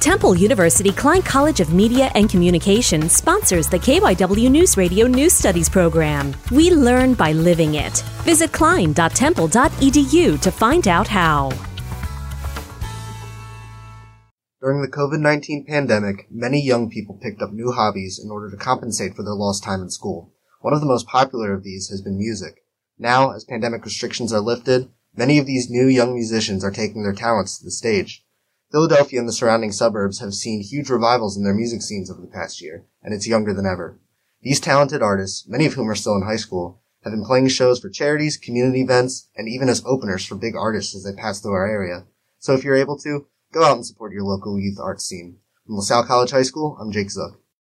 Temple University Klein College of Media and Communication sponsors the KYW News Radio News Studies program. We learn by living it. Visit klein.temple.edu to find out how. During the COVID-19 pandemic, many young people picked up new hobbies in order to compensate for their lost time in school. One of the most popular of these has been music. Now, as pandemic restrictions are lifted, many of these new young musicians are taking their talents to the stage. Philadelphia and the surrounding suburbs have seen huge revivals in their music scenes over the past year, and it's younger than ever. These talented artists, many of whom are still in high school, have been playing shows for charities, community events, and even as openers for big artists as they pass through our area. So if you're able to, Go out and support your local youth arts scene. From LaSalle College High School, I'm Jake Zook.